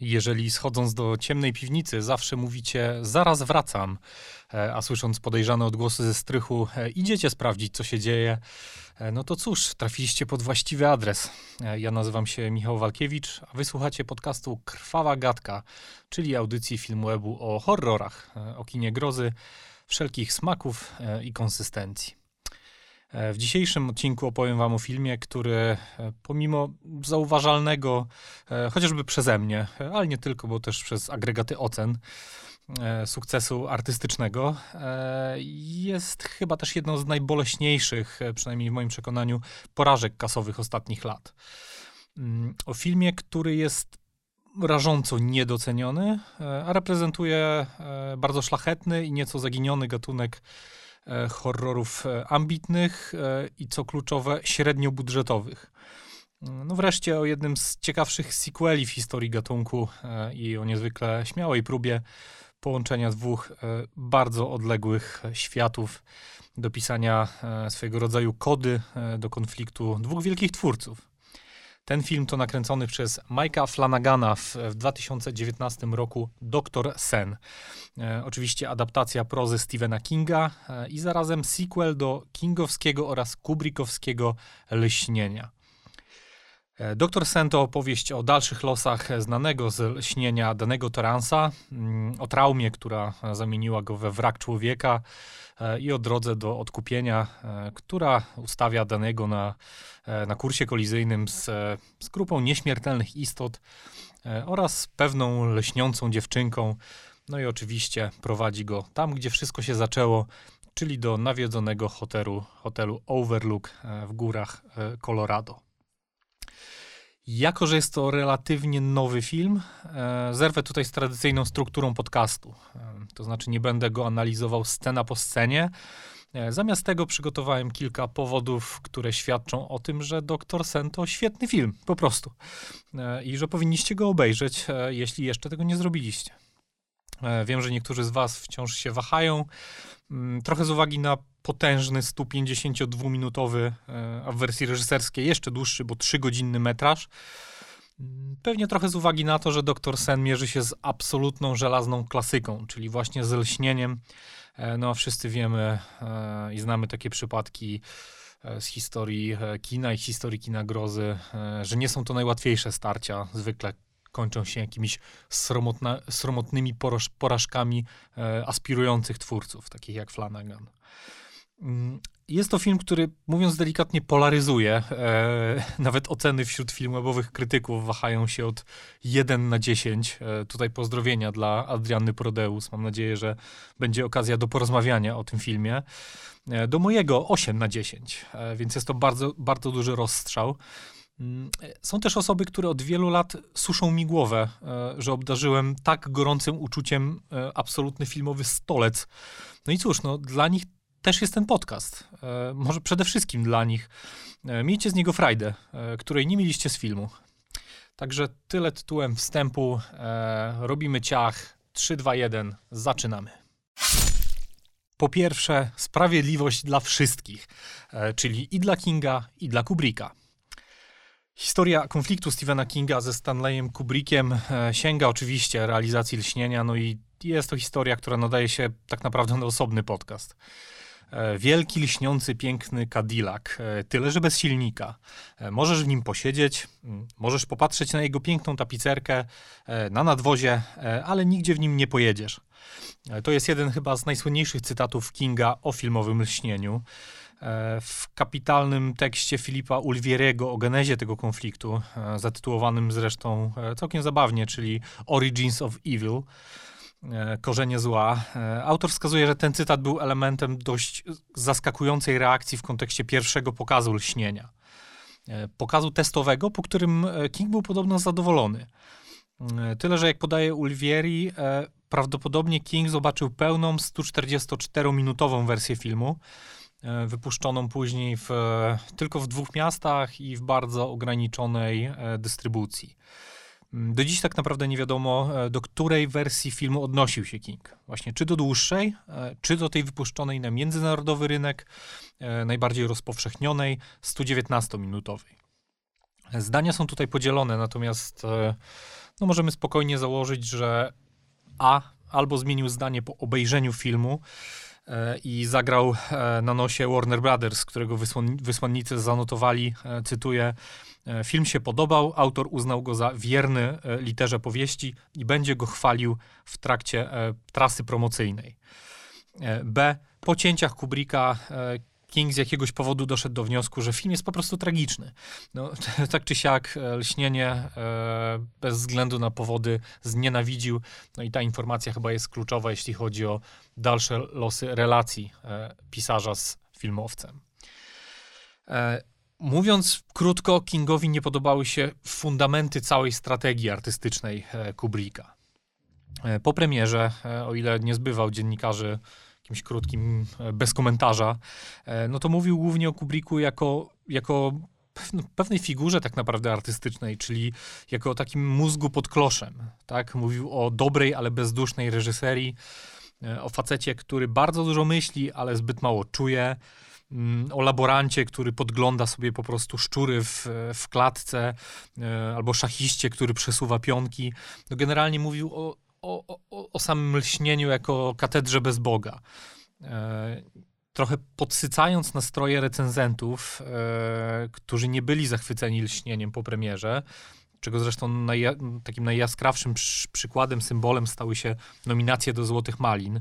Jeżeli schodząc do ciemnej piwnicy zawsze mówicie zaraz wracam, e, a słysząc podejrzane odgłosy ze strychu e, idziecie sprawdzić co się dzieje, e, no to cóż, trafiliście pod właściwy adres. Ja nazywam się Michał Walkiewicz, a wysłuchacie podcastu Krwawa Gadka, czyli audycji Filmwebu o horrorach, o kinie grozy, wszelkich smaków i konsystencji. E, w dzisiejszym odcinku opowiem Wam o filmie, który e, pomimo zauważalnego, e, chociażby przeze mnie, ale nie tylko, bo też przez agregaty ocen, sukcesu artystycznego, jest chyba też jedną z najboleśniejszych, przynajmniej w moim przekonaniu, porażek kasowych ostatnich lat. Mm, o filmie, który jest rażąco niedoceniony, a reprezentuje bardzo szlachetny i nieco zaginiony gatunek horrorów e, ambitnych e, i co kluczowe, średnio budżetowych. No wreszcie o jednym z ciekawszych sequeli w historii gatunku i o niezwykle śmiałej próbie połączenia dwóch bardzo odległych światów do pisania swojego rodzaju kody do konfliktu dwóch wielkich twórców. Ten film to nakręcony przez Mike'a Flanagana w, w 2019 roku Doktor Sen. E, oczywiście adaptacja prozy Stephena Kinga e, i zarazem sequel do kingowskiego oraz kubrickowskiego Lśnienia. E, Doktor Sen to opowieść o dalszych losach znanego z lśnienia danego Teransa, mm, o traumie, która zamieniła go we wrak człowieka e, i o drodze do odkupienia, e, która ustawia danego na, na kursie kolizyjnym z, z grupą nieśmiertelnych istot oraz pewną lśniącą dziewczynką. No i oczywiście prowadzi go tam, gdzie wszystko się zaczęło, czyli do nawiedzonego hotelu, hotelu Overlook w górach Colorado. Jako, że jest to relatywnie nowy film, e, zerwę tutaj z tradycyjną strukturą podcastu. E, to znaczy, nie będę go analizował scena po scenie. E, zamiast tego przygotowałem kilka powodów, które świadczą o tym, że Doktor Sen to świetny film, po prostu. I że powinniście go obejrzeć, jeśli jeszcze tego nie zrobiliście. Wiem, że niektórzy z Was wciąż się wahają, trochę z uwagi na potężny 152-minutowy, e, a w wersji reżyserskiej jeszcze dłuższy, bo 3-godzinny metraż. Mm, pewnie trochę z uwagi na to, że Doktor Sen mierzy się z absolutną żelazną klasyką, czyli właśnie z lśnieniem. E, no a wszyscy wiemy e, i znamy takie przypadki z historii kina i historii kina grozy, że nie są to najłatwiejsze starcia. Zwykle kończą się jakimiś sromotnymi porażkami aspirujących twórców, takich jak Flanagan. Mm, jest to film, który, mówiąc delikatnie, polaryzuje. E, nawet oceny wśród filmowych krytyków wahają się od 1 na 10. E, tutaj pozdrowienia dla Adrianny Prodeus. Mam nadzieję, że będzie okazja do porozmawiania o tym filmie. E, do mojego 8 na 10, e, więc jest to bardzo, bardzo duży rozstrzał. Mm, są też osoby, które od wielu lat suszą mi głowę, e, że obdarzyłem tak gorącym uczuciem e, absolutny filmowy stolec. No i cóż, no, dla nich też jest ten podcast. E, może przede wszystkim dla nich. E, miejcie z niego frajdę, e, której nie mieliście z filmu. Także tyle tytułem wstępu. Robimy ciach. 3, 2, 1. Zaczynamy. Po pierwsze, sprawiedliwość dla wszystkich, czyli i dla Kinga, i dla Kubricka. Historia konfliktu Stephena Kinga ze Stanleyem Kubrickiem sięga oczywiście realizacji lśnienia, no i jest to historia, która nadaje się tak naprawdę na osobny podcast. E, wielki, lśniący, piękny Cadillac, e, tyle że bez silnika. E, możesz w nim posiedzieć, możesz popatrzeć na jego piękną tapicerkę na nadwozie, ale nigdzie w nim nie pojedziesz. To jest jeden chyba z najsłynniejszych cytatów Kinga o filmowym lśnieniu. W kapitalnym tekście Filipa Ulvieriego o genezie tego konfliktu, zatytułowanym zresztą całkiem zabawnie, czyli Origins of Evil, E, korzenie zła. E, autor wskazuje, że ten cytat był elementem dość zaskakującej reakcji w kontekście pierwszego pokazu lśnienia. E, pokazu testowego, po którym King był podobno zadowolony. Tyle, że jak podaje Ulvieri, prawdopodobnie King zobaczył pełną 144-minutową wersję filmu, wypuszczoną później w, tylko w dwóch miastach i w bardzo ograniczonej dystrybucji. Mm, do dziś tak naprawdę nie wiadomo, e, do której wersji filmu odnosił się King. Właśnie czy do dłuższej, e, czy do tej wypuszczonej na międzynarodowy rynek, e, najbardziej no możemy spokojnie założyć, że A albo zmienił zdanie po obejrzeniu filmu, e, i zagrał e, na nosie Warner Brothers, którego wysłannicy zanotowali, cytuję, film się podobał, autor uznał go za wierny literze powieści i będzie go chwalił w trakcie trasy promocyjnej. B. Po cięciach Kubricka King z jakiegoś powodu doszedł do wniosku, że film jest po prostu tragiczny. No, tak czy siak, e, lśnienie e, bez względu na powody znienawidził. No i ta informacja chyba jest kluczowa, jeśli chodzi o dalsze losy relacji e, pisarza z filmowcem. Mówiąc krótko, Kingowi nie podobały się fundamenty całej strategii artystycznej Kubricka. Po premierze, o ile nie zbywał dziennikarzy jakimś krótkim, e, bez komentarza, e, no to mówił głównie o Kubricku jako, jako pewnej figurze tak naprawdę artystycznej, czyli jako takim mózgu pod kloszem. Tak? Mówił o dobrej, ale bezdusznej reżyserii, e, o facecie, który bardzo dużo myśli, ale zbyt mało czuje, mm, o laborancie, który podgląda sobie po prostu szczury w, w klatce, albo szachiście, który przesuwa pionki. No generalnie mówił o, o, o, o samym lśnieniu jako katedrze bez Boga. E, trochę podsycając nastroje recenzentów, e, którzy nie byli zachwyceni lśnieniem po premierze, czego zresztą najja takim najjaskrawszym przy przykładem, symbolem stały się nominacje do Złotych Malin.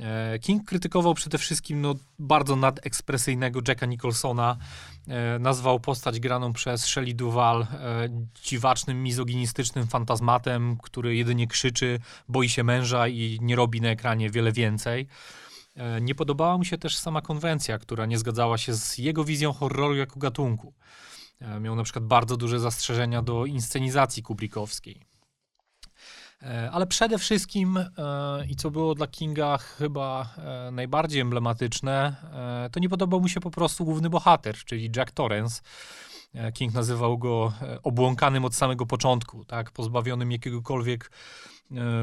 E, King krytykował przede wszystkim no, bardzo nadekspresyjnego Jacka Nicholsona. E, nazwał postać graną przez Shelley Duval e, dziwacznym, mizoginistycznym fantazmatem, który jedynie krzyczy, boi się męża i nie robi na ekranie wiele więcej. Nie podobała mu się też sama konwencja, która nie zgadzała się z jego wizją horroru jako gatunku. Miał na przykład bardzo duże zastrzeżenia do inscenizacji kubrikowskiej. E, ale przede wszystkim, e, i co było dla Kinga chyba e, najbardziej emblematyczne, to nie podobał mu się po prostu główny bohater, czyli Jack Torrance. King nazywał go obłąkanym od samego początku, tak, pozbawionym jakiegokolwiek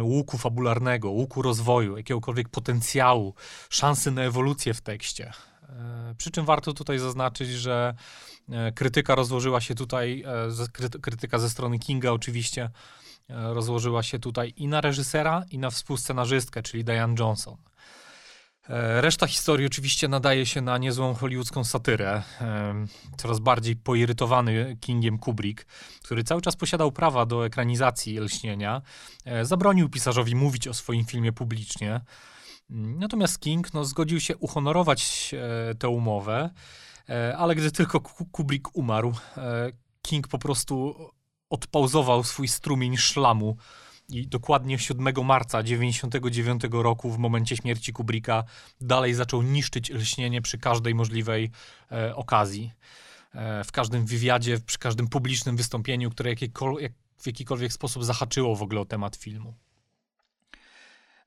łuku fabularnego, łuku rozwoju, jakiegokolwiek potencjału, szansy na ewolucję w tekście. Przy czym warto tutaj zaznaczyć, że krytyka rozłożyła się tutaj, krytyka ze strony Kinga oczywiście, rozłożyła się tutaj i na reżysera, i na współscenarzystkę, czyli Diane Johnson. E, reszta historii oczywiście nadaje się na niezłą hollywoodzką satyrę. E, coraz bardziej poirytowany Kingiem Kubrick, który cały czas posiadał prawa do ekranizacji Lśnienia, zabronił pisarzowi mówić o swoim filmie publicznie. Natomiast King no, zgodził się uhonorować tę umowę, ale gdy tylko Kubrick umarł, King po prostu odpauzował swój strumień szlamu i dokładnie 7 marca 99 roku, w momencie śmierci Kubricka, dalej zaczął niszczyć lśnienie przy każdej możliwej e, okazji. E, w każdym wywiadzie, przy każdym publicznym wystąpieniu, które jak, w jakikolwiek sposób zahaczyło w ogóle o temat filmu.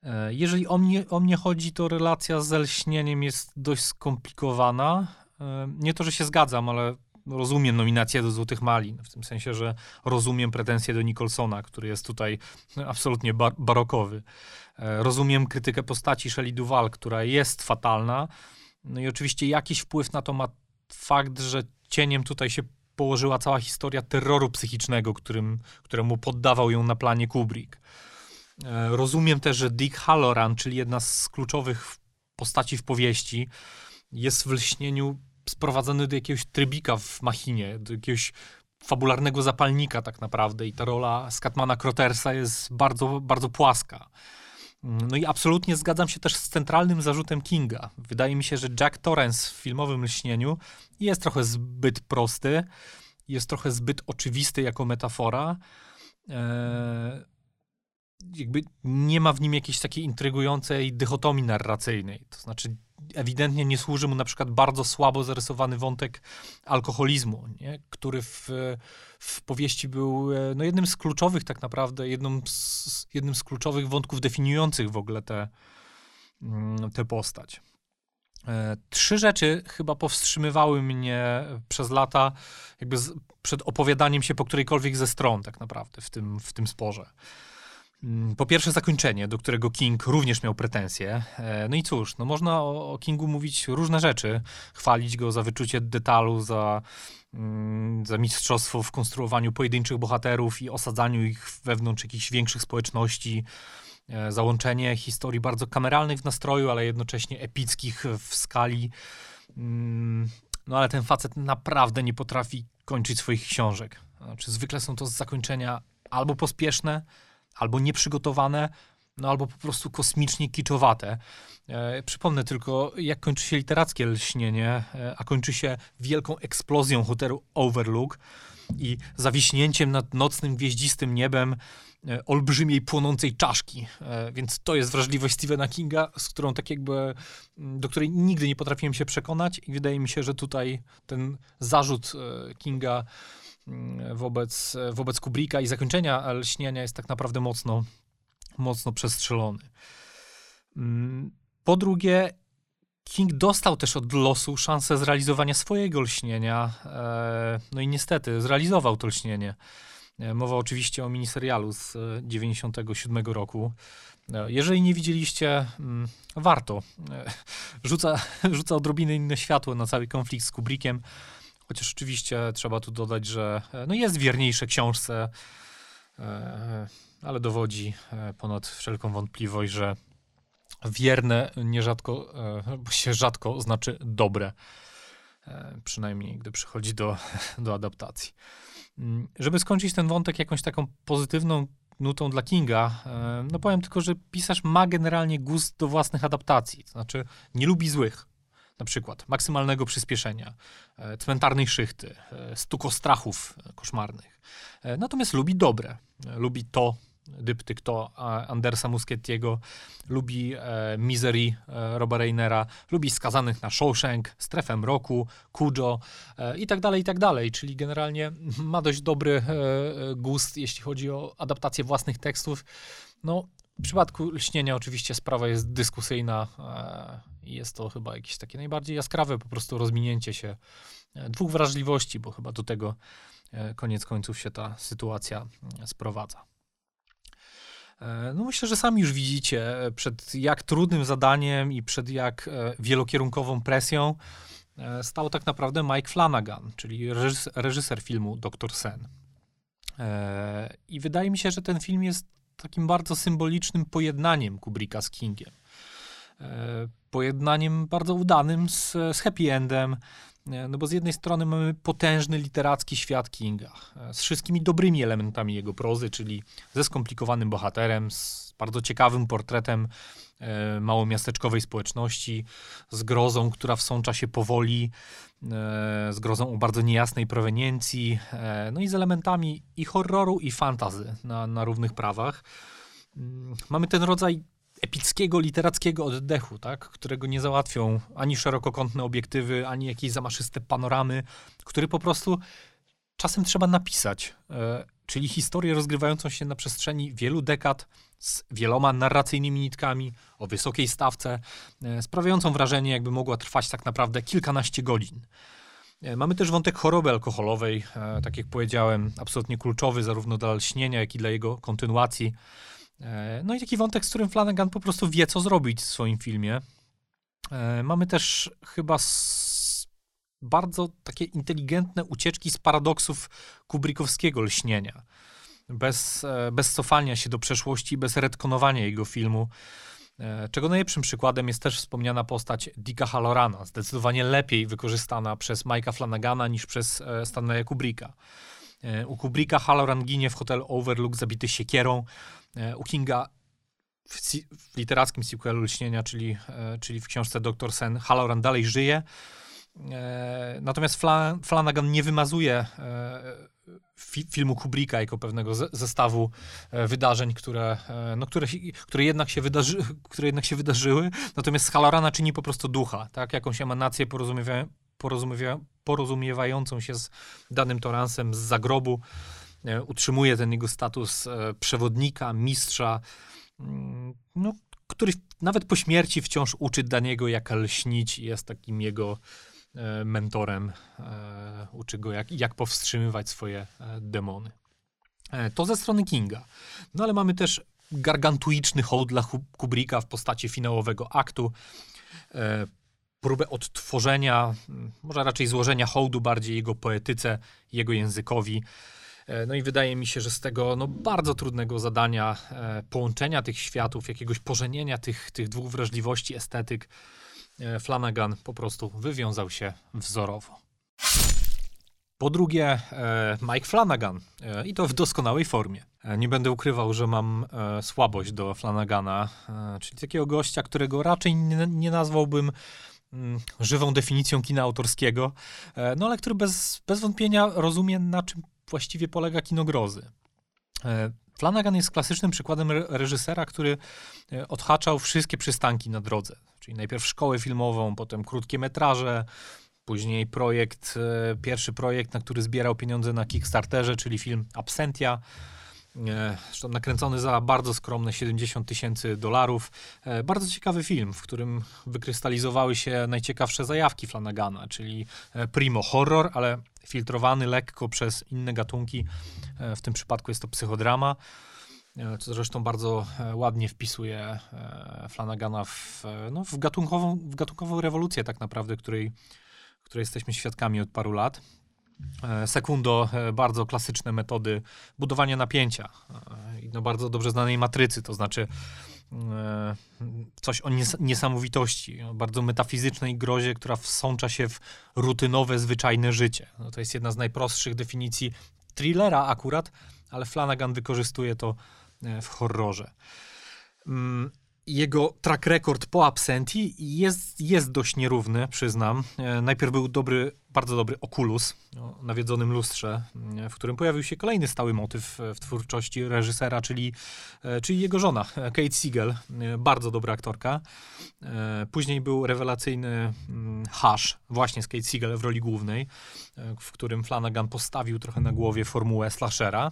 E, jeżeli o mnie, o mnie chodzi, to relacja z lśnieniem jest dość skomplikowana. E, nie to, że się zgadzam, ale rozumiem nominację do Złotych Malin, w tym sensie, że rozumiem pretensje do Nicholsona, który jest tutaj absolutnie bar barokowy. E, rozumiem krytykę postaci Shelley Duval, która jest fatalna. No i oczywiście jakiś wpływ na to ma fakt, że cieniem tutaj się położyła cała historia terroru psychicznego, którym, któremu poddawał ją na planie Kubrick. E, rozumiem też, że Dick Halloran, czyli jedna z kluczowych postaci w powieści, jest w lśnieniu sprowadzony do jakiegoś trybika w machinie, do jakiegoś fabularnego zapalnika tak naprawdę i ta rola Skatmana Crotersa jest bardzo, bardzo płaska. No i absolutnie zgadzam się też z centralnym zarzutem Kinga. Wydaje mi się, że Jack Torrance w filmowym lśnieniu jest trochę zbyt prosty, jest trochę zbyt oczywisty jako metafora. Eee, jakby nie ma w nim jakiejś takiej intrygującej dychotomii narracyjnej. To znaczy, ewidentnie nie służy mu na przykład bardzo słabo zarysowany wątek alkoholizmu, nie? który w, w powieści był e, no, jednym z kluczowych tak naprawdę, jedną z, jednym z kluczowych wątków definiujących w ogóle tę mm, te postać. E, trzy rzeczy chyba powstrzymywały mnie przez lata jakby z, przed opowiadaniem się po którejkolwiek ze stron tak naprawdę w tym, w tym sporze. Mm, po pierwsze zakończenie, do którego King również miał pretensje. E, no i cóż, no można o, Kingu mówić różne rzeczy, chwalić go za wyczucie detalu, za, mm, za mistrzostwo w konstruowaniu pojedynczych bohaterów i osadzaniu ich wewnątrz jakichś większych społeczności, e, załączenie historii bardzo kameralnych w nastroju, ale jednocześnie epickich w skali. Mm, no ale ten facet naprawdę nie potrafi kończyć swoich książek. Znaczy, zwykle są to zakończenia albo pospieszne, albo nieprzygotowane, no albo po prostu kosmicznie kiczowate. E, przypomnę tylko, jak kończy się literackie lśnienie, e, a kończy się wielką eksplozją hotelu Overlook i zawiśnięciem nad nocnym, gwieździstym niebem e, olbrzymiej, płonącej czaszki. E, więc to jest wrażliwość Stephena Kinga, z którą tak jakby, do której nigdy nie potrafiłem się przekonać i wydaje mi się, że tutaj ten zarzut e, Kinga wobec, wobec Kubricka i zakończenia lśnienia jest tak naprawdę mocno, mocno przestrzelony. Mm, po drugie, King dostał też od losu szansę zrealizowania swojego lśnienia. E, no i niestety zrealizował to lśnienie. E, mowa oczywiście o miniserialu z 97 roku. E, jeżeli nie widzieliście, mm, warto. Rzuca, rzuca odrobinę inne światło na cały konflikt z Kubrickiem. Chociaż oczywiście trzeba tu dodać, że e, no jest wierniejsze książce, e, ale dowodzi e, ponad wszelką wątpliwość, że wierne nierzadko, bo się rzadko znaczy dobre. Przynajmniej gdy przychodzi do, do adaptacji. Mm, żeby skończyć ten wątek jakąś taką pozytywną nutą dla Kinga, no powiem tylko, że pisarz ma generalnie gust do własnych adaptacji. To znaczy nie lubi złych na przykład maksymalnego przyspieszenia, e, cmentarnej szychty, e, stukostrachów koszmarnych. E, natomiast lubi dobre. Lubi to, dyptyk to Andersa Muschettiego, lubi Misery Roba Reinera, lubi Skazanych na Shawshank, Strefę Mroku, Kujo i tak dalej, i tak dalej. Czyli generalnie ma dość dobry gust, jeśli chodzi o adaptację własnych tekstów. No, w przypadku lśnienia oczywiście sprawa jest dyskusyjna i jest to chyba jakieś takie najbardziej jaskrawe po prostu rozminięcie się e, dwóch wrażliwości, bo chyba do tego e, koniec końców się ta sytuacja e, sprowadza. No myślę, że sami już widzicie, przed jak trudnym zadaniem i przed jak wielokierunkową presją stał tak naprawdę Mike Flanagan, czyli reżyser filmu Doktor Sen. I wydaje mi się, że ten film jest takim bardzo symbolicznym pojednaniem Kubricka z Kingiem. E, pojednaniem bardzo udanym z, z happy endem, e, no bo z jednej strony mamy potężny literacki świat Kinga, e, z wszystkimi dobrymi elementami jego prozy, czyli ze skomplikowanym bohaterem, z bardzo ciekawym portretem e, małomiasteczkowej społeczności, z grozą, która wsącza się powoli, e, z grozą o bardzo niejasnej proweniencji, e, no i z elementami i horroru, i fantazy na, na równych prawach. Mm, mamy ten rodzaj epickiego, literackiego oddechu, tak? którego nie załatwią ani szerokokątne obiektywy, ani jakieś zamaszyste panoramy, który po prostu czasem trzeba napisać. E, czyli historię rozgrywającą się na przestrzeni wielu dekad z wieloma narracyjnymi nitkami o wysokiej stawce, e, sprawiającą wrażenie, jakby mogła trwać tak naprawdę kilkanaście godzin. E, mamy też wątek choroby alkoholowej, tak jak powiedziałem, absolutnie kluczowy zarówno dla lśnienia, jak i dla jego kontynuacji. E, no i taki wątek, z którym Flanagan po prostu wie, co zrobić w swoim filmie. E, mamy też chyba bardzo takie inteligentne ucieczki z paradoksów kubrikowskiego lśnienia. Bez, e, bez cofania się do przeszłości, bez retkonowania jego filmu. Czego najlepszym przykładem jest też wspomniana postać Dicka Hallorana, zdecydowanie lepiej wykorzystana przez Mike'a Flanagana niż przez Stanleya Kubricka. U Kubricka Halloran ginie w hotelu Overlook zabity siekierą, u Kinga w, w literackim sequelu Lśnienia, czyli, e, czyli w książce Dr. Sen, Halloran dalej żyje. E, natomiast Flan Flanagan nie wymazuje fi filmu Kubricka jako pewnego zestawu wydarzeń, które, no, które, które, jednak się wydarzy które jednak się wydarzyły. Natomiast Hallorana czyni po prostu ducha, tak? jakąś emanację porozumiewa porozumiewa porozumiewającą się z danym toransem z zagrobu. E, utrzymuje ten jego status e, przewodnika, mistrza, mm, no, który nawet po śmierci wciąż uczy Daniego, jak lśnić i jest takim jego e, mentorem. Uczy go, jak, jak powstrzymywać swoje demony. To ze strony Kinga. No ale mamy też gargantuiczny hołd dla Kubricka w postaci finałowego aktu. E, próbę odtworzenia, może raczej złożenia hołdu bardziej jego poetyce, jego językowi. E, no i wydaje mi się, że z tego no, bardzo trudnego zadania e, połączenia tych światów, jakiegoś pożenienia tych, tych dwóch wrażliwości estetyk, e, Flanagan po prostu wywiązał się wzorowo. Po drugie, Mike Flanagan i to w doskonałej formie. Nie będę ukrywał, że mam słabość do Flanagana, czyli takiego gościa, którego raczej nie, nazwałbym mm, żywą definicją kina autorskiego, no ale który bez, bez wątpienia rozumie, na czym właściwie polega kino grozy. E, Flanagan jest klasycznym przykładem reżysera, który e, odhaczał wszystkie przystanki na drodze. Czyli najpierw szkołę filmową, potem krótkie metraże, później projekt, e, pierwszy projekt, na który zbierał pieniądze na Kickstarterze, czyli film Absentia. Zresztą nakręcony za bardzo skromne 70 tysięcy dolarów. Bardzo ciekawy film, w którym wykrystalizowały się najciekawsze zajawki Flanagana, czyli primo horror, ale filtrowany lekko przez inne gatunki. E, w tym przypadku jest to psychodrama, e, co zresztą bardzo e, ładnie wpisuje Flanagana w, no, w, gatunkową, w gatunkową rewolucję tak naprawdę, której, której jesteśmy świadkami od paru lat. Sekundo, bardzo klasyczne metody budowania napięcia i no bardzo dobrze znanej matrycy, to znaczy E, coś o niesamowitości, o bardzo metafizycznej grozie, która wsącza się w rutynowe, zwyczajne życie. No to jest jedna z najprostszych definicji thrillera akurat, ale Flanagan wykorzystuje to e, w horrorze. Jego track record po Absenti jest, jest dość nierówny, przyznam. E, najpierw był dobry, bardzo dobry Oculus o nawiedzonym lustrze, e, w którym pojawił się kolejny stały motyw w twórczości reżysera, czyli, e, czyli jego żona, Kate Siegel, bardzo dobra aktorka. Później był rewelacyjny mm, Hush, właśnie z Kate Siegel w roli głównej, w którym Flanagan postawił trochę na głowie formułę slashera.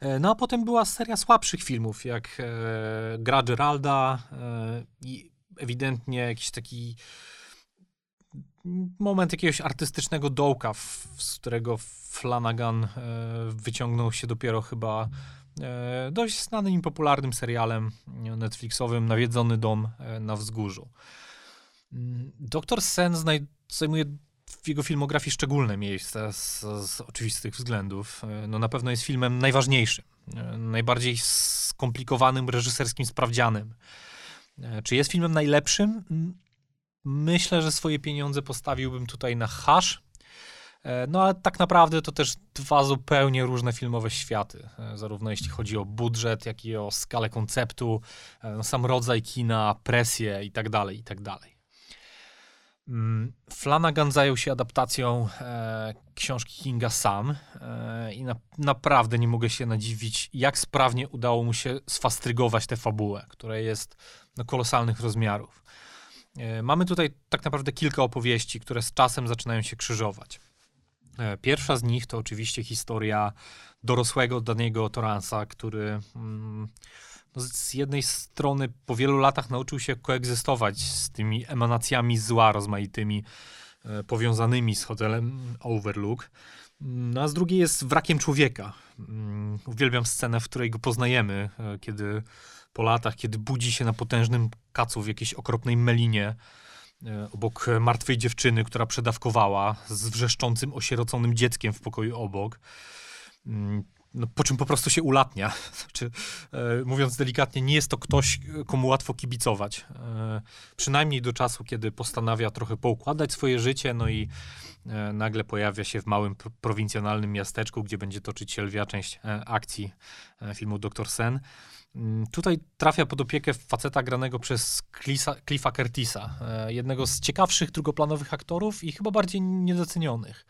E, no a potem była seria słabszych filmów, jak e, Gra Geralda e, i ewidentnie jakiś taki moment jakiegoś artystycznego dołka, w, z którego Flanagan e, wyciągnął się dopiero chyba e, dość znanym i popularnym serialem Netflixowym Nawiedzony dom e, na wzgórzu. Mm, Doktor Sen zajmuje w jego filmografii szczególne miejsce z, z, oczywistych względów. E, no na pewno jest filmem najważniejszym, e, najbardziej skomplikowanym reżyserskim sprawdzianem. E, czy jest filmem najlepszym? Myślę, że swoje pieniądze postawiłbym tutaj na Hash. No ale tak naprawdę to też dwa zupełnie różne filmowe światy, zarówno jeśli chodzi o budżet, jak i o skalę konceptu, no sam rodzaj kina, presję i tak dalej, i tak dalej. Mm, Flanagan zajął się adaptacją e, książki Kinga sam e, i na, naprawdę nie mogę się nadziwić, jak sprawnie udało mu się sfastrygować tę fabułę, która jest no, kolosalnych rozmiarów. E, mamy tutaj tak naprawdę kilka opowieści, które z czasem zaczynają się krzyżować. E, pierwsza z nich to oczywiście historia dorosłego Daniego Toransa, który mm, no z jednej strony po wielu latach nauczył się koegzystować z tymi emanacjami zła rozmaitymi, e, powiązanymi z hotelem Overlook. No, a z drugiej jest wrakiem człowieka. Mm, uwielbiam scenę, w której go poznajemy, e, kiedy po latach, kiedy budzi się na potężnym kacu w jakiejś okropnej melinie e, obok martwej dziewczyny, która przedawkowała z wrzeszczącym, osieroconym dzieckiem w pokoju obok. No, po czym po prostu się ulatnia. Znaczy, e, mówiąc delikatnie, nie jest to ktoś, komu łatwo kibicować. E, przynajmniej do czasu, kiedy postanawia trochę poukładać swoje życie, no i e, nagle pojawia się w małym prowincjonalnym miasteczku, gdzie będzie toczyć się lwia część e, akcji e, filmu Dr. Sen. Mm, tutaj trafia pod opiekę faceta granego przez Cliffa Curtisa, e, jednego z ciekawszych drugoplanowych aktorów i chyba bardziej niedocenionych.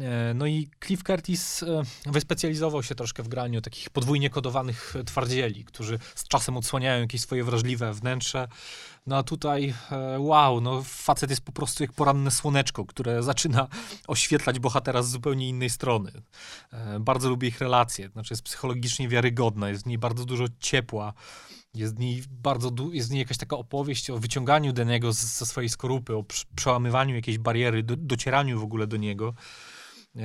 E, no i Cliff Curtis e, wyspecjalizował się troszkę w graniu takich podwójnie kodowanych twardzieli, którzy z czasem odsłaniają jakieś swoje wrażliwe wnętrze. No a tutaj, e, wow, no facet jest po prostu jak poranne słoneczko, które zaczyna oświetlać bohatera z zupełnie innej strony. Bardzo lubię ich relacje, znaczy jest psychologicznie wiarygodna, jest w niej bardzo dużo ciepła. Jest w niej bardzo, jest w niej jakaś taka opowieść o wyciąganiu Deniego ze swojej skorupy, o przełamywaniu jakiejś bariery, do, docieraniu w ogóle do niego.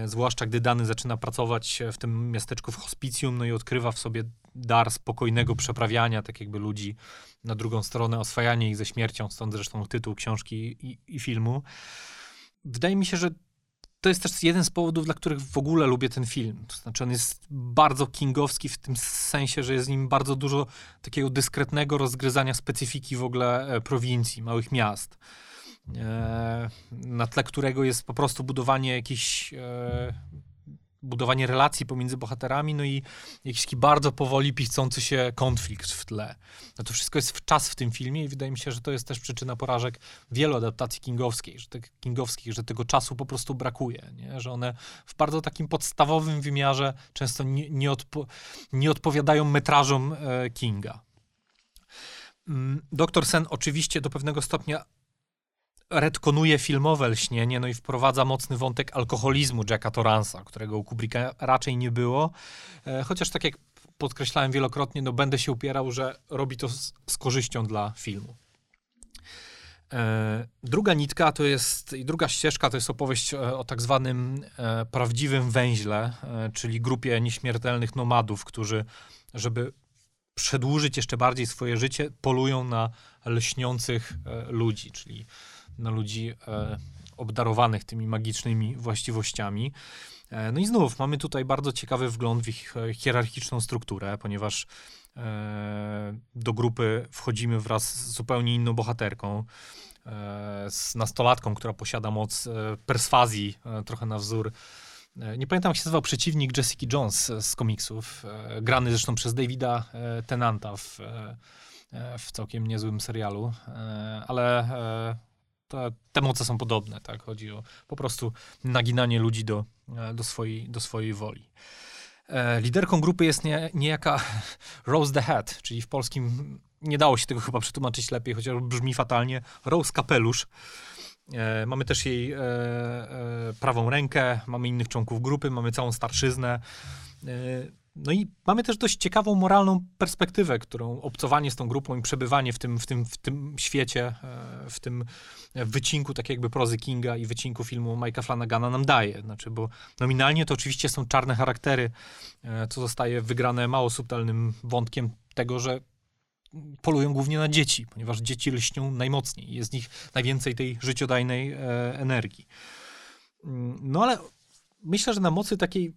Zwłaszcza gdy dany zaczyna pracować w tym miasteczku w hospicjum, no i odkrywa w sobie dar spokojnego przeprawiania, tak jakby ludzi na drugą stronę, oswajanie ich ze śmiercią, stąd zresztą tytuł książki i, i filmu. Wydaje mi się, że to jest też jeden z powodów, dla których w ogóle lubię ten film. To znaczy, on jest bardzo kingowski w tym sensie, że jest w nim bardzo dużo takiego dyskretnego rozgryzania specyfiki w ogóle e, prowincji, małych miast. E, na tle którego jest po prostu budowanie jakichś e, budowanie relacji pomiędzy bohaterami, no i jakiś taki bardzo powoli pichcący się konflikt w tle. No to wszystko jest w czas w tym filmie i wydaje mi się, że to jest też przyczyna porażek wielu adaptacji kingowskiej, że te, kingowskich, że tego czasu po prostu brakuje, nie? że one w bardzo takim podstawowym wymiarze często nie, nie, odpo nie odpowiadają metrażom e, Kinga. Mm, Doktor Sen oczywiście do pewnego stopnia retkonuje filmowe lśnienie, no i wprowadza mocny wątek alkoholizmu Jacka Torransa, którego u Kubricka raczej nie było. E, chociaż tak jak podkreślałem wielokrotnie, no będę się upierał, że robi to z, z korzyścią dla filmu. E, druga nitka to jest, i druga ścieżka to jest opowieść o, e, o tak zwanym e, prawdziwym węźle, e, czyli grupie nieśmiertelnych nomadów, którzy, żeby przedłużyć jeszcze bardziej swoje życie, polują na lśniących e, ludzi, czyli na ludzi e, obdarowanych tymi magicznymi właściwościami. E, no i znów mamy tutaj bardzo ciekawy wgląd w ich e, hierarchiczną strukturę, ponieważ do grupy wchodzimy wraz z zupełnie inną bohaterką, z nastolatką, która posiada moc perswazji, trochę na wzór nie pamiętam, jak się nazywał przeciwnik Jessica Jones z komiksów, grany zresztą przez Davida Tenanta w, w całkiem niezłym serialu, ale te, te moce są podobne, tak? Chodzi o po prostu naginanie ludzi do, e, do, swojej, do swojej woli. E, liderką grupy jest nie, niejaka Rose the Hat, czyli w polskim nie dało się tego chyba przetłumaczyć lepiej, chociaż brzmi fatalnie. Rose Kapelusz. E, mamy też jej e, e, prawą rękę, mamy innych członków grupy, mamy całą starszyznę. E, no i mamy też dość ciekawą moralną perspektywę, którą obcowanie z tą grupą i przebywanie w tym, w tym, w tym świecie, e, w tym wycinku tak jakby prozy Kinga i wycinku filmu Mike'a Flanagana nam daje. Znaczy, bo nominalnie to oczywiście są czarne charaktery, e, co zostaje wygrane mało subtelnym wątkiem tego, że polują głównie na dzieci, ponieważ dzieci lśnią najmocniej. Jest w nich najwięcej tej życiodajnej e, energii. Mm, no ale myślę, że na mocy takiej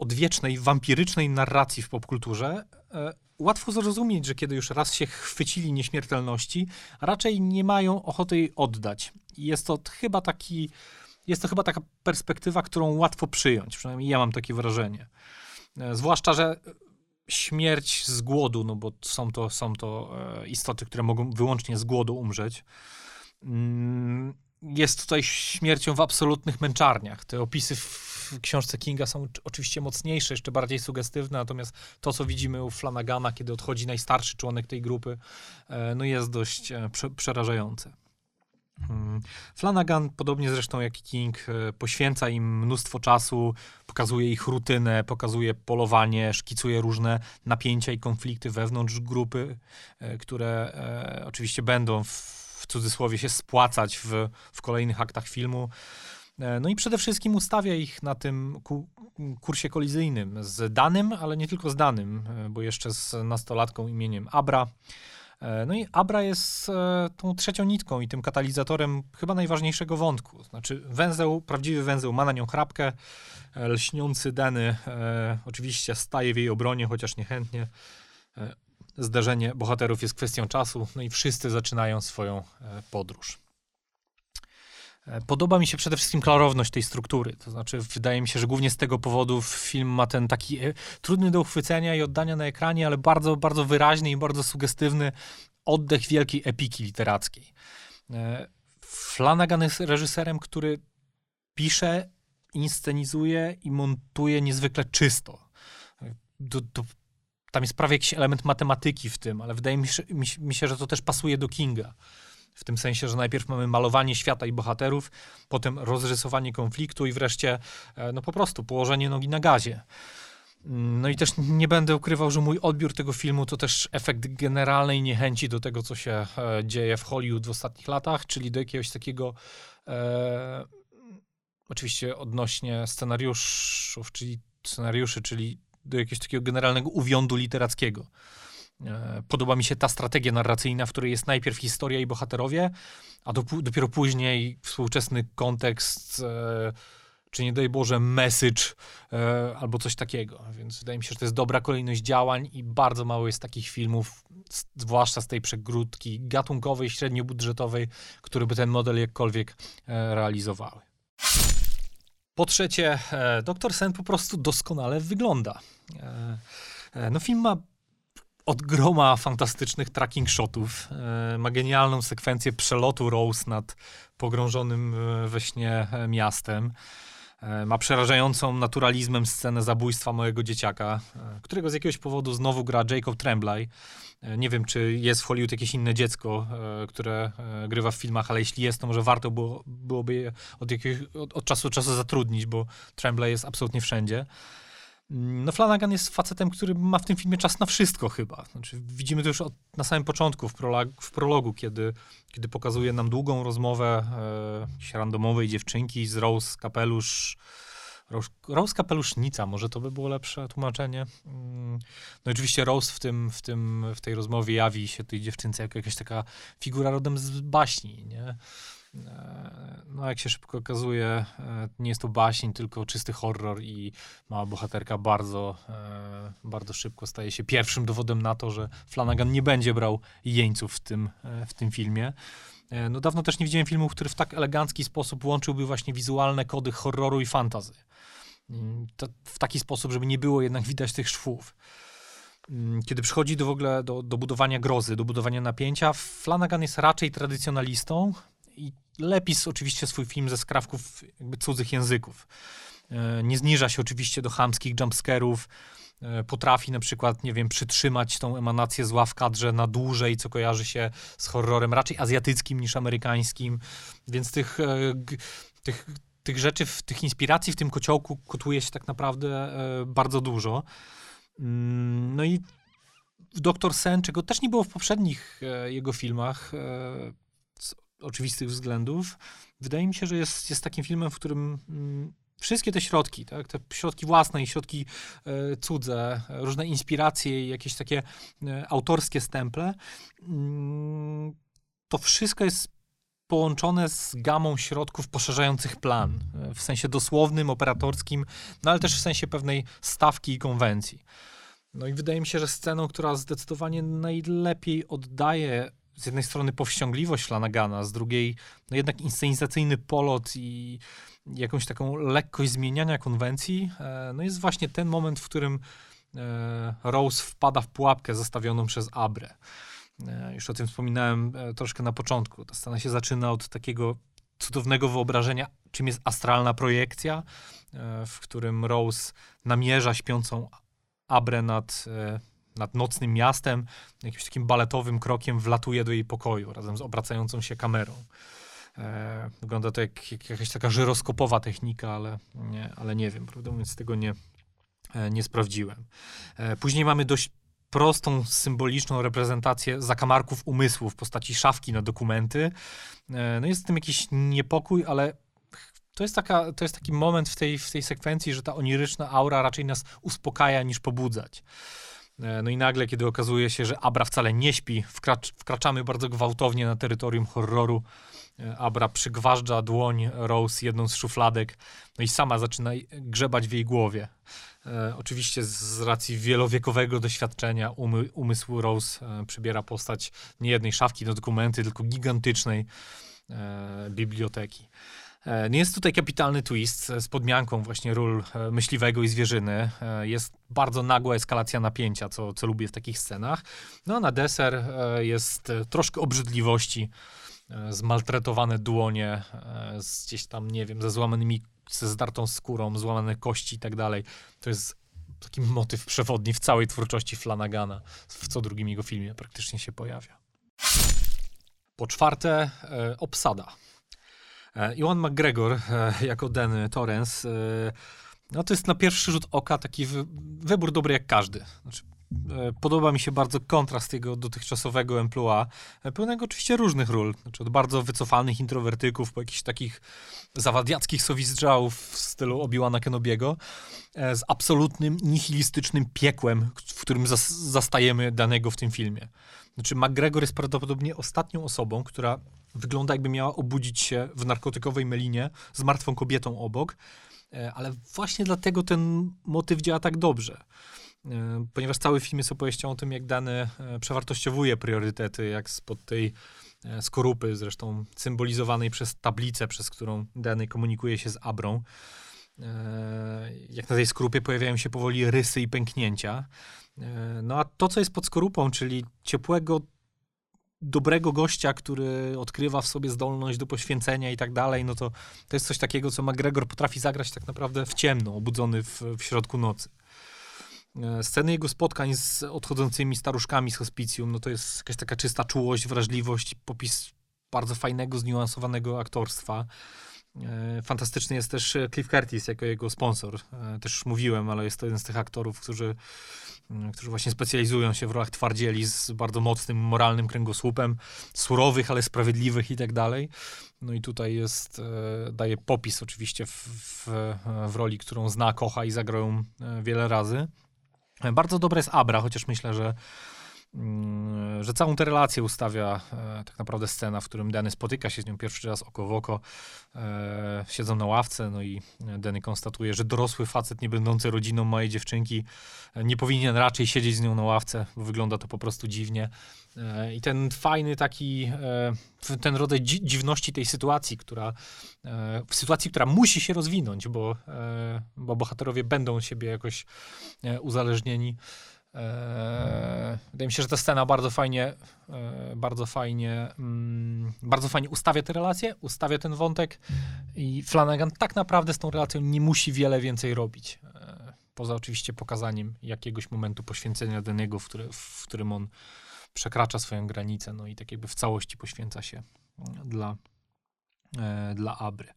odwiecznej, wampirycznej narracji w popkulturze, e, łatwo zrozumieć, że kiedy już raz się chwycili nieśmiertelności, raczej nie mają ochoty jej oddać. Jest to chyba taki, jest to chyba taka perspektywa, którą łatwo przyjąć, przynajmniej ja mam takie wrażenie. E, zwłaszcza, że śmierć z głodu, no bo są to, są to e, istoty, które mogą wyłącznie z głodu umrzeć, mm, jest tutaj śmiercią w absolutnych męczarniach. Te opisy w książce Kinga są oczywiście mocniejsze, jeszcze bardziej sugestywne, natomiast to, co widzimy u Flanagana, kiedy odchodzi najstarszy członek tej grupy, e, no jest dość e, prze przerażające. Hmm. Flanagan, podobnie zresztą jak King, e, poświęca im mnóstwo czasu, pokazuje ich rutynę, pokazuje polowanie, szkicuje różne napięcia i konflikty wewnątrz grupy, które oczywiście będą w w cudzysłowie się spłacać w, w kolejnych aktach filmu. E, no i przede wszystkim ustawia ich na tym ku, kursie kolizyjnym z danym, ale nie tylko z danym, e, bo jeszcze z nastolatką imieniem Abra. E, no i Abra jest tą trzecią nitką i tym katalizatorem chyba najważniejszego wątku. Znaczy węzeł, prawdziwy węzeł ma na nią chrapkę, lśniący Dany oczywiście staje w jej obronie, chociaż niechętnie zdarzenie bohaterów jest kwestią czasu, no i wszyscy zaczynają swoją e, podróż. E, podoba mi się przede wszystkim klarowność tej struktury. To znaczy, wydaje mi się, że głównie z tego powodu film ma ten taki e, trudny do uchwycenia i oddania na ekranie, ale bardzo, bardzo wyraźny i bardzo sugestywny oddech wielkiej epiki literackiej. Flanagan jest reżyserem, który pisze, inscenizuje i montuje niezwykle czysto. Do, do tam jest prawie jakiś element matematyki w tym, ale wydaje mi się, mi się, że to też pasuje do Kinga. W tym sensie, że najpierw mamy malowanie świata i bohaterów, potem rozrysowanie konfliktu i wreszcie, e, no po prostu, położenie nogi na gazie. No i też nie będę ukrywał, że mój odbiór tego filmu to też efekt generalnej niechęci do tego, co się e, dzieje w Hollywood w ostatnich latach, czyli do jakiegoś takiego e, oczywiście odnośnie scenariuszów, czyli scenariuszy, czyli do jakiegoś takiego generalnego uwiądu literackiego. E, podoba mi się ta strategia narracyjna, w której jest najpierw historia i bohaterowie, a do, dopiero później współczesny kontekst, e, czy nie daj Boże, message e, albo coś takiego. Więc wydaje mi się, że to jest dobra kolejność działań i bardzo mało jest takich filmów, zwłaszcza z tej przegródki gatunkowej, średniobudżetowej, które by ten model jakkolwiek realizowały. Po trzecie, Doktor Sen po prostu doskonale wygląda. No film ma od groma fantastycznych tracking shotów. E, ma genialną sekwencję przelotu Rose nad pogrążonym we śnie e, miastem. E, ma przerażającą naturalizmem scenę zabójstwa mojego dzieciaka, którego z jakiegoś powodu znowu gra Jacob Tremblay. Nie wiem, czy jest w Hollywood jakieś inne dziecko, które grywa w filmach, ale jeśli jest, to może warto było, byłoby je od, jakiegoś, od, od czasu do czasu zatrudnić, bo Tremblay jest absolutnie wszędzie. No Flanagan jest facetem, który ma w tym filmie czas na wszystko chyba. Znaczy, widzimy to już od, na samym początku, w, prologu, w prologu kiedy, kiedy pokazuje nam długą rozmowę e, randomowej dziewczynki z Rose Kapelusz, Rose, Rose Kapelusznica, może to by było lepsze tłumaczenie. Mm, no oczywiście Rose w, tym, w, tym, w tej rozmowie jawi się tej dziewczynce jako jakaś taka figura rodem z baśni, nie? E, no, jak się szybko okazuje, e, nie jest to baśń, tylko czysty horror i mała bohaterka bardzo, e, bardzo szybko staje się pierwszym dowodem na to, że Flanagan nie będzie brał jeńców w tym, w tym filmie. No dawno też nie widziałem filmu, który w tak elegancki sposób łączyłby właśnie wizualne kody horroru i fantazy. Mm, w taki sposób, żeby nie było jednak widać tych szwów. Mm, kiedy przychodzi do w ogóle do, do budowania grozy, do budowania napięcia, Flanagan jest raczej tradycjonalistą, i lepi oczywiście swój film ze skrawków cudzych języków. E, nie zniża się oczywiście do chamskich jumpscarów, e, potrafi na przykład, nie wiem, przytrzymać tą emanację zła w kadrze na dłużej, co kojarzy się z horrorem raczej azjatyckim niż amerykańskim, więc tych, e, tych, tych rzeczy, tych inspiracji w tym kociołku kotuje się tak naprawdę bardzo dużo. Mm, no i Doktor Sen, czego też nie było w poprzednich jego filmach, oczywistych względów, wydaje mi się, że jest, jest takim filmem, w którym mm, wszystkie te środki, tak, te środki własne i środki e, cudze, różne inspiracje i jakieś takie e, autorskie stemple, mm, to wszystko jest połączone z gamą środków poszerzających plan, e, w sensie dosłownym, operatorskim, no ale też w sensie pewnej stawki i konwencji. No i wydaje mi się, że sceną, która zdecydowanie najlepiej oddaje z jednej strony powściągliwość Flanagana, z drugiej no jednak inscenizacyjny polot i jakąś taką lekkość zmieniania konwencji, e, no jest właśnie ten moment, w którym e, Rose wpada w pułapkę zostawioną przez Abre. E, już o tym wspominałem troszkę na początku. Ta scena się zaczyna od takiego cudownego wyobrażenia, czym jest astralna projekcja, w którym Rose namierza śpiącą Abre nad nad nocnym miastem, jakimś takim baletowym krokiem wlatuje do jej pokoju razem z obracającą się kamerą. E, wygląda to jak, jak, jakaś taka żyroskopowa technika, ale nie, ale nie wiem, prawdę mówiąc, tego nie, e, nie sprawdziłem. E, później mamy dość prostą, symboliczną reprezentację zakamarków umysłu w postaci szafki na dokumenty. E, no jest w tym jakiś niepokój, ale to jest, taka, to jest taki moment w tej, w tej sekwencji, że ta oniryczna aura raczej nas uspokaja niż pobudzać. E, no i nagle, kiedy okazuje się, że Abra wcale nie śpi, wkracz, wkraczamy bardzo gwałtownie na terytorium horroru. E, Abra przygważdża dłoń Rose jedną z szufladek, no i sama zaczyna grzebać w jej głowie. E, oczywiście z racji wielowiekowego doświadczenia umy, umysł Rose e, przybiera postać nie jednej szafki na dokumenty, tylko gigantycznej e, biblioteki. E, nie jest tutaj kapitalny twist z podmianką właśnie ról e, myśliwego i zwierzyny. E, jest bardzo nagła eskalacja napięcia, co, co lubię w takich scenach. No a na deser jest troszkę obrzydliwości, zmaltretowane dłonie, z gdzieś tam, nie wiem, ze złamanymi, ze zdartą skórą, złamane kości i tak dalej. To jest taki motyw przewodni w całej twórczości Flanagana. W co drugim jego filmie praktycznie się pojawia. Po czwarte, obsada. Iwan e, McGregor e, jako Denny Torrance, e, no to jest na pierwszy rzut oka taki wy wybór dobry jak każdy. Znaczy, podoba mi się bardzo kontrast jego dotychczasowego emploi, e, pełnego oczywiście różnych ról, znaczy od bardzo wycofanych introwertyków po jakichś takich zawadiackich sowizdżałów w stylu Obi-Wana Kenobiego, e, z absolutnym nihilistycznym piekłem, w którym zas zastajemy danego w tym filmie. Znaczy McGregor jest prawdopodobnie ostatnią osobą, która wygląda jakby miała obudzić się w narkotykowej melinie z martwą kobietą obok, ale właśnie dlatego ten motyw działa tak dobrze. E, ponieważ cały film jest opowieścią o tym, jak dany e, przewartościowuje priorytety, jak spod tej e, skorupy, zresztą symbolizowanej przez tablicę, przez którą dany komunikuje się z Abrą. Jak na tej skorupie pojawiają się powoli rysy i pęknięcia. No a to, co jest pod skorupą, czyli ciepłego, dobrego gościa, który odkrywa w sobie zdolność do poświęcenia i tak dalej, no to to jest coś takiego, co McGregor potrafi zagrać tak naprawdę w ciemno, obudzony w, w środku nocy. E, sceny jego spotkań z odchodzącymi staruszkami z hospicjum, no to jest jakaś taka czysta czułość, wrażliwość, popis bardzo fajnego, zniuansowanego aktorstwa. E, fantastyczny jest też Cliff Curtis jako jego sponsor. E, też już mówiłem, ale jest to jeden z tych aktorów, którzy, którzy właśnie specjalizują się w rolach twardzieli z bardzo mocnym moralnym kręgosłupem, surowych, ale sprawiedliwych i tak dalej. No i tutaj jest, daje popis oczywiście w, w, w roli, którą zna, kocha i zagrał wiele razy. Bardzo dobre jest Abra, chociaż myślę, że, że całą tę relację ustawia e, tak naprawdę scena, w którym Denny spotyka się z nią pierwszy raz oko w oko. E, siedzą na ławce, no i Denny konstatuje, że dorosły facet nie będący rodziną małej dziewczynki e, nie powinien raczej siedzieć z nią na ławce, bo wygląda to po prostu dziwnie. E, I ten fajny taki, e, ten rodzaj dzi dziwności tej sytuacji, która, e, w sytuacji, która musi się rozwinąć, bo, bo bohaterowie będą siebie jakoś uzależnieni. Wydaje mi się, że ta scena bardzo fajnie, bardzo fajnie, mm, bardzo fajnie ustawia te relacje, ustawia ten wątek i Flanagan tak naprawdę z tą relacją nie musi wiele więcej robić. Poza oczywiście pokazaniem jakiegoś momentu poświęcenia danego, w, który, w którym on przekracza swoją granicę, no i tak jakby w całości poświęca się dla, e, dla Abry.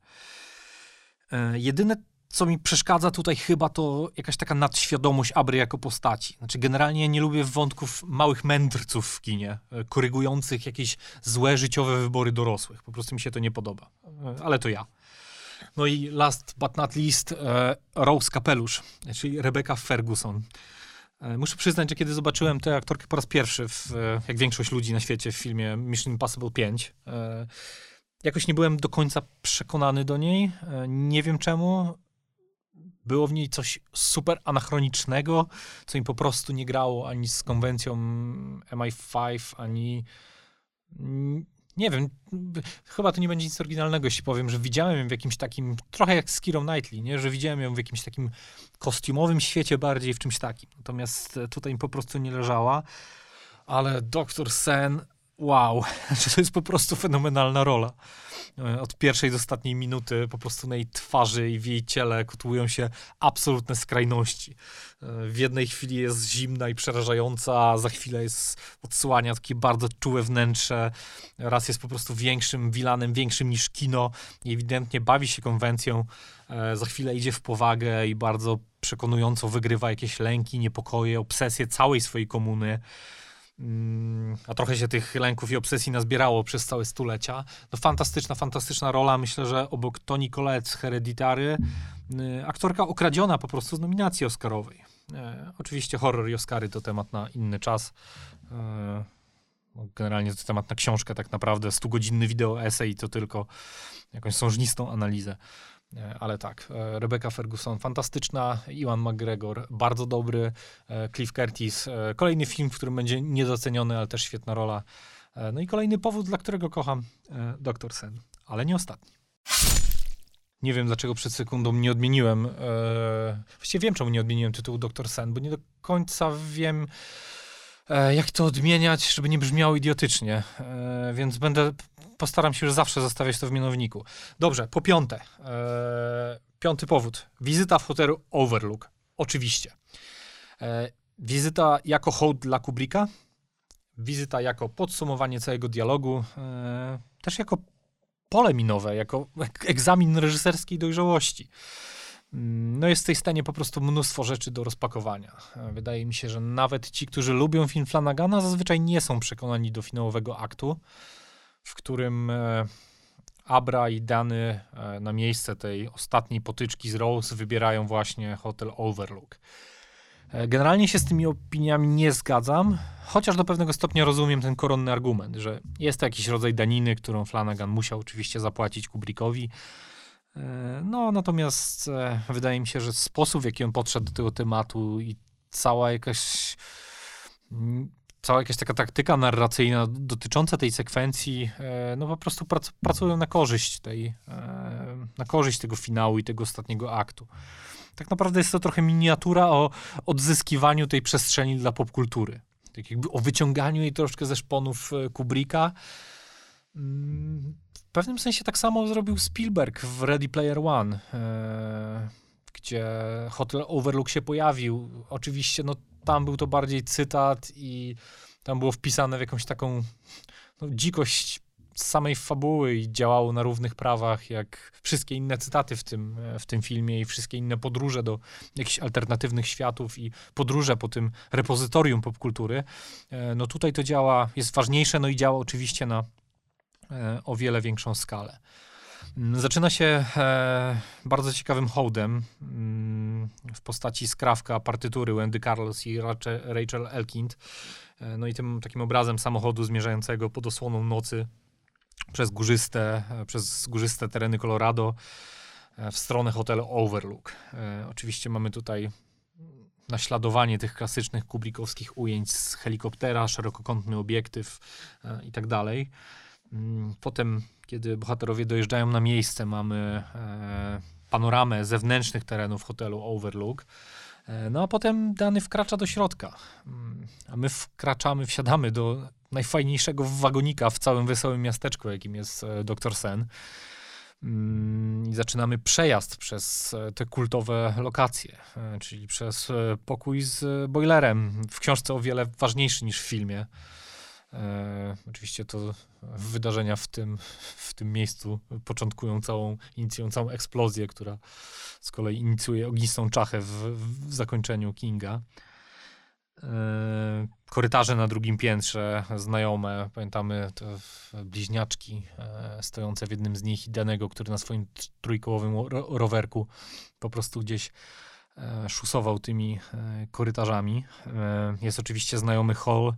E, jedyne, co mi przeszkadza tutaj chyba to jakaś taka nadświadomość Abry jako postaci. Znaczy generalnie nie lubię wątków małych mędrców w kinie, e, korygujących jakieś złe życiowe wybory dorosłych. Po prostu mi się to nie podoba. E, ale to ja. No i last but not least, e, Rose Kapelusz, czyli Rebecca Ferguson. Muszę przyznać, że kiedy zobaczyłem tę aktorkę po raz pierwszy, w, jak większość ludzi na świecie, w filmie Mission Impossible 5, e, jakoś nie byłem do końca przekonany do niej. Nie wiem czemu. Było w niej coś super anachronicznego, co mi po prostu nie grało ani z konwencją MI5, ani nie wiem, chyba to nie będzie nic oryginalnego, jeśli powiem, że widziałem ją w jakimś takim, trochę jak z Kirą Knightley, nie? że widziałem ją w jakimś takim kostiumowym świecie bardziej, w czymś takim. Natomiast tutaj po prostu nie leżała. Ale Doktor Sen, wow, to jest po prostu fenomenalna rola. E, od pierwszej do ostatniej minuty po prostu na jej twarzy i w jej ciele kotłują się absolutne skrajności. E, w jednej chwili jest zimna i przerażająca, a za chwilę jest odsłania takie bardzo czułe wnętrze. Raz jest po prostu większym wilanem, większym niż kino i ewidentnie bawi się konwencją. E, za chwilę idzie w powagę i bardzo przekonująco wygrywa jakieś lęki, niepokoje, obsesje całej swojej komuny. Mm, a trochę się tych lęków i obsesji nazbierało przez całe stulecia. No fantastyczna, fantastyczna rola. Myślę, że obok Toni Collette z Hereditary, y, aktorka okradziona po prostu z nominacji oscarowej. E, oczywiście horror i Oscary to temat na inny czas. E, no, generalnie to temat na książkę tak naprawdę. Stugodzinny wideo esej to tylko jakąś sążnistą analizę. E, ale tak, e, Rebecca Ferguson, fantastyczna, Iwan McGregor, bardzo dobry, e, Cliff Curtis, kolejny film, w którym będzie niedoceniony, ale też świetna rola. No i kolejny powód, dla którego kocham Dr. Sen, ale nie ostatni. Nie wiem, dlaczego przed sekundą nie odmieniłem. Właściwie wiem, czemu nie odmieniłem tytułu Dr. Sen, bo nie do końca wiem, jak to odmieniać, żeby nie brzmiało idiotycznie. Więc będę postaram się już zawsze zostawiać to w mianowniku. Dobrze, po piąte. E, piąty powód. Wizyta w hotelu Overlook. Oczywiście. E, wizyta jako hołd dla Kubricka. Wizyta jako podsumowanie całego dialogu. E, też jako pole minowe, jako egzamin reżyserskiej dojrzałości. Mm, no jest w tej scenie po prostu mnóstwo rzeczy do rozpakowania. Wydaje mi się, że nawet ci, którzy lubią film Flanagana, zazwyczaj nie są przekonani do finałowego aktu, w którym e, Abra i Dany e, na miejsce tej ostatniej potyczki z Rose wybierają właśnie hotel Overlook. E, generalnie się z tymi opiniami nie zgadzam, chociaż do pewnego stopnia rozumiem ten koronny argument, że jest to jakiś rodzaj daniny, którą Flanagan musiał oczywiście zapłacić Kubrickowi. E, no, natomiast wydaje mi się, że sposób, w jaki on podszedł do tego tematu i cała jakaś cała jakaś taka taktyka narracyjna dotycząca tej sekwencji, e, no po prostu prac, pracują na korzyść tej, e, na korzyść tego finału i tego ostatniego aktu. Tak naprawdę jest to trochę miniatura o odzyskiwaniu tej przestrzeni dla popkultury. Tak jakby o wyciąganiu jej troszkę ze szponów e, Kubricka. Pewnym sensie tak samo zrobił Spielberg w Ready Player One, gdzie Hotel Overlook się pojawił. Oczywiście no, tam był to bardziej cytat i tam było wpisane w jakąś taką no, dzikość samej fabuły i działało na równych prawach, jak wszystkie inne cytaty w tym, w tym filmie i wszystkie inne podróże do jakichś alternatywnych światów i podróże po tym repozytorium popkultury. E, no tutaj to działa, jest ważniejsze, no i działa oczywiście na e, o wiele większą skalę. Mm, zaczyna się e, bardzo ciekawym hołdem mm, w postaci skrawka partytury Wendy Carlos i Rachel Elkind. E, no i tym takim obrazem samochodu zmierzającego pod osłoną nocy przez górzyste, e, przez górzyste tereny Colorado e, w stronę hotelu Overlook. E, oczywiście mamy tutaj naśladowanie tych klasycznych kublikowskich ujęć z helikoptera, szerokokątny obiektyw e, i tak dalej. Mm, potem kiedy bohaterowie dojeżdżają na miejsce, mamy e, panoramę zewnętrznych terenów hotelu Overlook. E, no a potem dany wkracza do środka. Mm, a my wkraczamy, wsiadamy do najfajniejszego wagonika w całym wesołym miasteczku, jakim jest e, Dr. Sen. Mm, I zaczynamy przejazd przez te kultowe lokacje, czyli przez pokój z boilerem. W książce o wiele ważniejszy niż w filmie. E, oczywiście to wydarzenia w tym, w tym miejscu początkują całą, inicjują całą eksplozję, która z kolei inicjuje ognistą czachę w, w zakończeniu Kinga. E, korytarze na drugim piętrze, znajome, pamiętamy te bliźniaczki e, stojące w jednym z nich i Danego, który na swoim trójkołowym ro rowerku po prostu gdzieś e, szusował tymi e, korytarzami. E, jest oczywiście znajomy hall,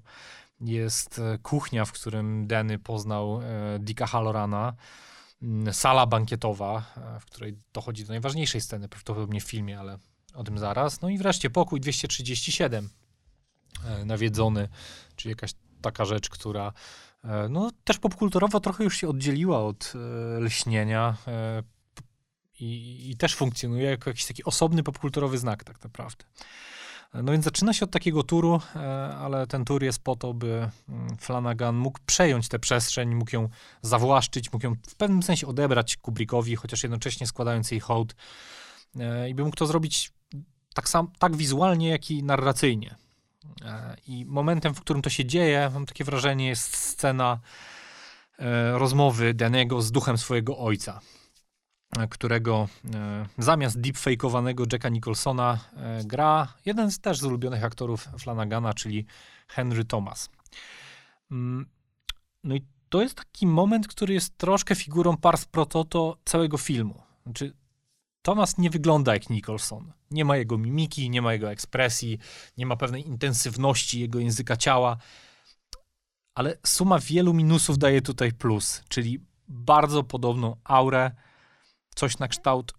jest e, kuchnia, w którym Denny poznał e, Dicka Hallorana, mm, sala bankietowa, e, w której dochodzi do najważniejszej sceny, prawdopodobnie w filmie, ale o tym zaraz. No i wreszcie pokój 237, nawiedzony, czyli jakaś taka rzecz, która no, też popkulturowo trochę już się oddzieliła od lśnienia i, i też funkcjonuje jako jakiś taki osobny popkulturowy znak tak naprawdę. No więc zaczyna się od takiego turu, e, ale ten tur jest po to, by mm, Flanagan mógł przejąć tę przestrzeń, mógł ją zawłaszczyć, mógł ją w pewnym sensie odebrać Kubrickowi, chociaż jednocześnie składając jej hołd e, i by mógł to zrobić tak, sam, tak wizualnie, jak i narracyjnie. E, I momentem, w którym to się dzieje, mam takie wrażenie, jest scena rozmowy Danego z duchem swojego ojca którego e, zamiast deepfakeowanego Jacka Nicholsona e, gra jeden z też z ulubionych aktorów Flanagana, czyli Henry Thomas. Mm, no i to jest taki moment, który jest troszkę figurą pars pro toto całego filmu. Znaczy, Thomas nie wygląda jak Nicholson. Nie ma jego mimiki, nie ma jego ekspresji, nie ma pewnej intensywności jego języka ciała, ale suma wielu minusów daje tutaj plus, czyli bardzo podobną aurę, coś na kształt,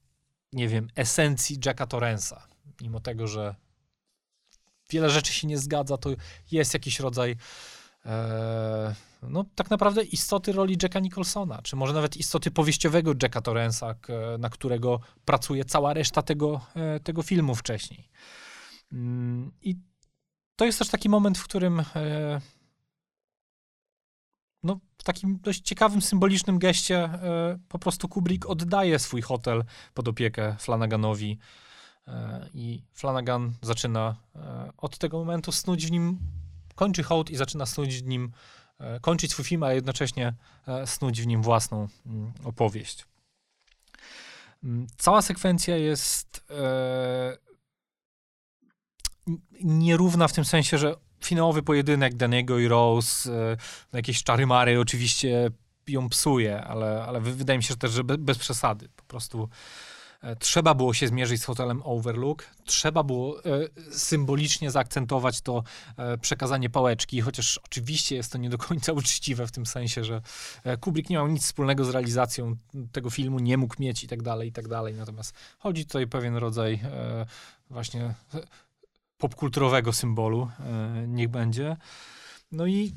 nie wiem, esencji Jacka Torrensa. Mimo tego, że wiele rzeczy się nie zgadza, to jest jakiś rodzaj e, no tak naprawdę istoty roli Jacka Nicholsona, czy może nawet istoty powieściowego Jacka Torrensa, na którego pracuje cała reszta tego, e, tego filmu wcześniej. Mm, I to jest też taki moment, w którym e, no, w takim dość ciekawym, symbolicznym geście e, po prostu Kubrick oddaje swój hotel pod opiekę Flanaganowi e, i Flanagan zaczyna e, od tego momentu snuć w nim, kończy hołd i zaczyna snuć w nim, kończyć swój film, a jednocześnie snuć w nim własną mm, opowieść. Mm, cała sekwencja jest nierówna w tym sensie, że finałowy pojedynek Daniego i Rose, e, jakieś czary mary oczywiście ją psuje, ale, ale wydaje mi się że też, że bez, przesady. Po prostu e, trzeba było się zmierzyć z hotelem Overlook, trzeba było e, symbolicznie zaakcentować to przekazanie pałeczki, chociaż oczywiście jest to nie do końca uczciwe w tym sensie, że Kubrick nie miał nic wspólnego z realizacją tego filmu, nie mógł mieć i tak dalej, i tak dalej. Natomiast chodzi tutaj o pewien rodzaj właśnie popkulturowego symbolu, e, niech będzie. No i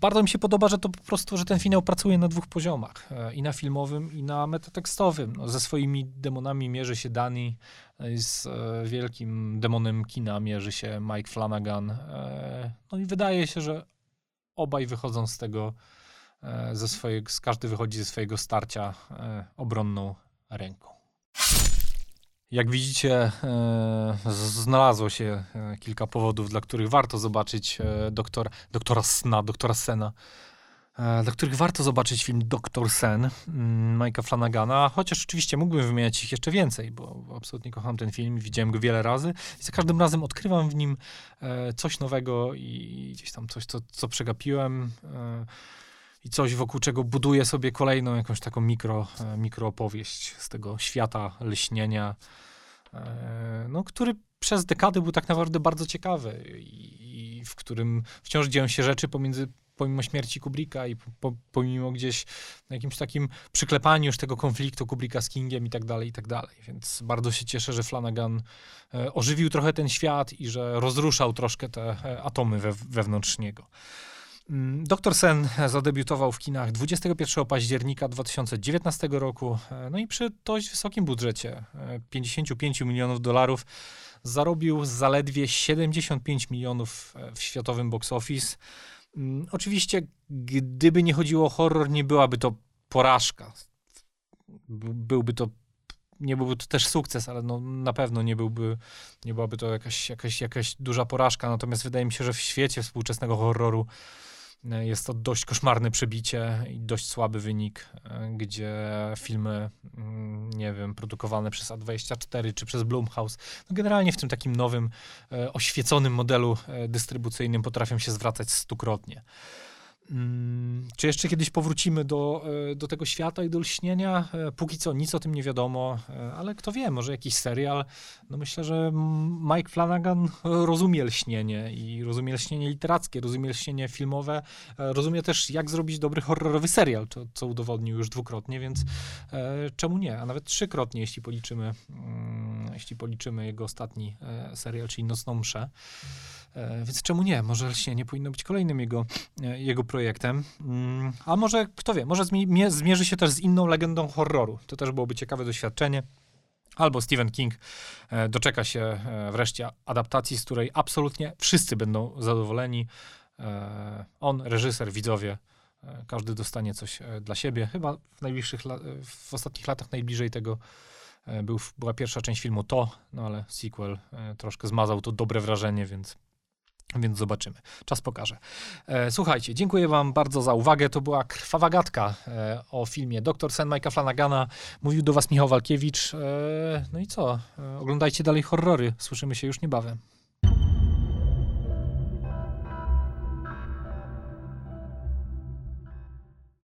bardzo mi się podoba, że to po prostu, że ten finał pracuje na dwóch poziomach. e, I na filmowym, i na metatekstowym. No, ze swoimi demonami mierzy się Dani, e, z wielkim demonem kina mierzy się Mike Flanagan. No i wydaje się, że obaj wychodzą z tego, ze swojego, każdy wychodzi ze swojego starcia obronną ręką. Jak widzicie, e, znalazło się e, kilka powodów, dla których warto zobaczyć e, doktor, doktora Sna, doktora Sena, dla których warto zobaczyć film Doktor Sen mm, Mike'a Flanagana, chociaż oczywiście mógłbym wymieniać ich jeszcze więcej, bo absolutnie kocham ten film, widziałem go wiele razy. I za każdym razem odkrywam w nim coś nowego i gdzieś tam coś, co, co przegapiłem i coś, wokół czego buduję sobie kolejną jakąś taką mikro, e, mikroopowieść z tego świata lśnienia, e, no, który przez dekady był tak naprawdę bardzo ciekawy i, i w którym wciąż dzieją się rzeczy pomiędzy, pomimo śmierci Kubricka i po, po, pomimo gdzieś jakimś takim przyklepaniu już tego konfliktu Kubricka z Kingiem i tak dalej, i tak dalej. Więc bardzo się cieszę, że Flanagan e, ożywił trochę ten świat i że rozruszał troszkę te atomy we, wewnątrz niego. Mm, Doktor Sen zadebiutował w kinach 21 października 2019 roku, e, no i przy dość wysokim budżecie e, 55 milionów dolarów zarobił zaledwie 75 milionów e, w światowym box office. Mm, Oczywiście, gdyby nie chodziło o horror, nie byłaby to porażka. Byłby to, nie byłby to też sukces, ale no, na pewno nie, byłby, nie byłaby to jakaś, jakaś, jakaś duża porażka. Natomiast wydaje mi się, że w świecie współczesnego horroru e, jest to dość koszmarne przebicie i dość słaby wynik, e, gdzie filmy, mm, nie wiem, produkowane przez A24 czy przez Blumhouse, no generalnie w tym takim nowym, e, oświeconym modelu e, dystrybucyjnym potrafią się zwracać stukrotnie. Mm, Czy jeszcze kiedyś powrócimy do, e, do tego świata i do lśnienia? E, Póki co nic o tym nie wiadomo, e, ale kto wie, może jakiś serial. No myślę, że Mike Flanagan rozumie lśnienie i rozumie lśnienie literackie, rozumie lśnienie filmowe, rozumie też jak zrobić dobry horrorowy serial, to, co udowodnił już dwukrotnie, więc czemu nie? A nawet trzykrotnie, jeśli policzymy, mm, jeśli policzymy jego ostatni serial, czyli Nocną Mszę. E, Więc czemu nie? Może lśnienie powinno być kolejnym jego, e, jego projektem. Mm, A może, kto wie, może zmi- mie- zmierzy się też z inną legendą horroru. To też byłoby ciekawe doświadczenie. Albo Stephen King e, doczeka się wreszcie adaptacji, z której absolutnie wszyscy będą zadowoleni. On, reżyser, widzowie, każdy dostanie coś dla siebie. Chyba w najbliższych, w ostatnich latach najbliżej tego był, była pierwsza część filmu To, no ale sequel troszkę zmazał to dobre wrażenie, więc więc zobaczymy. Czas pokaże. E, słuchajcie, dziękuję Wam bardzo za uwagę. To była krwawa gadka e, o filmie Dr. Sen Mike'a Flanagana. Mówił do Was Michał Walkiewicz. E, no i co? Oglądajcie dalej horrory. Słyszymy się już niebawem.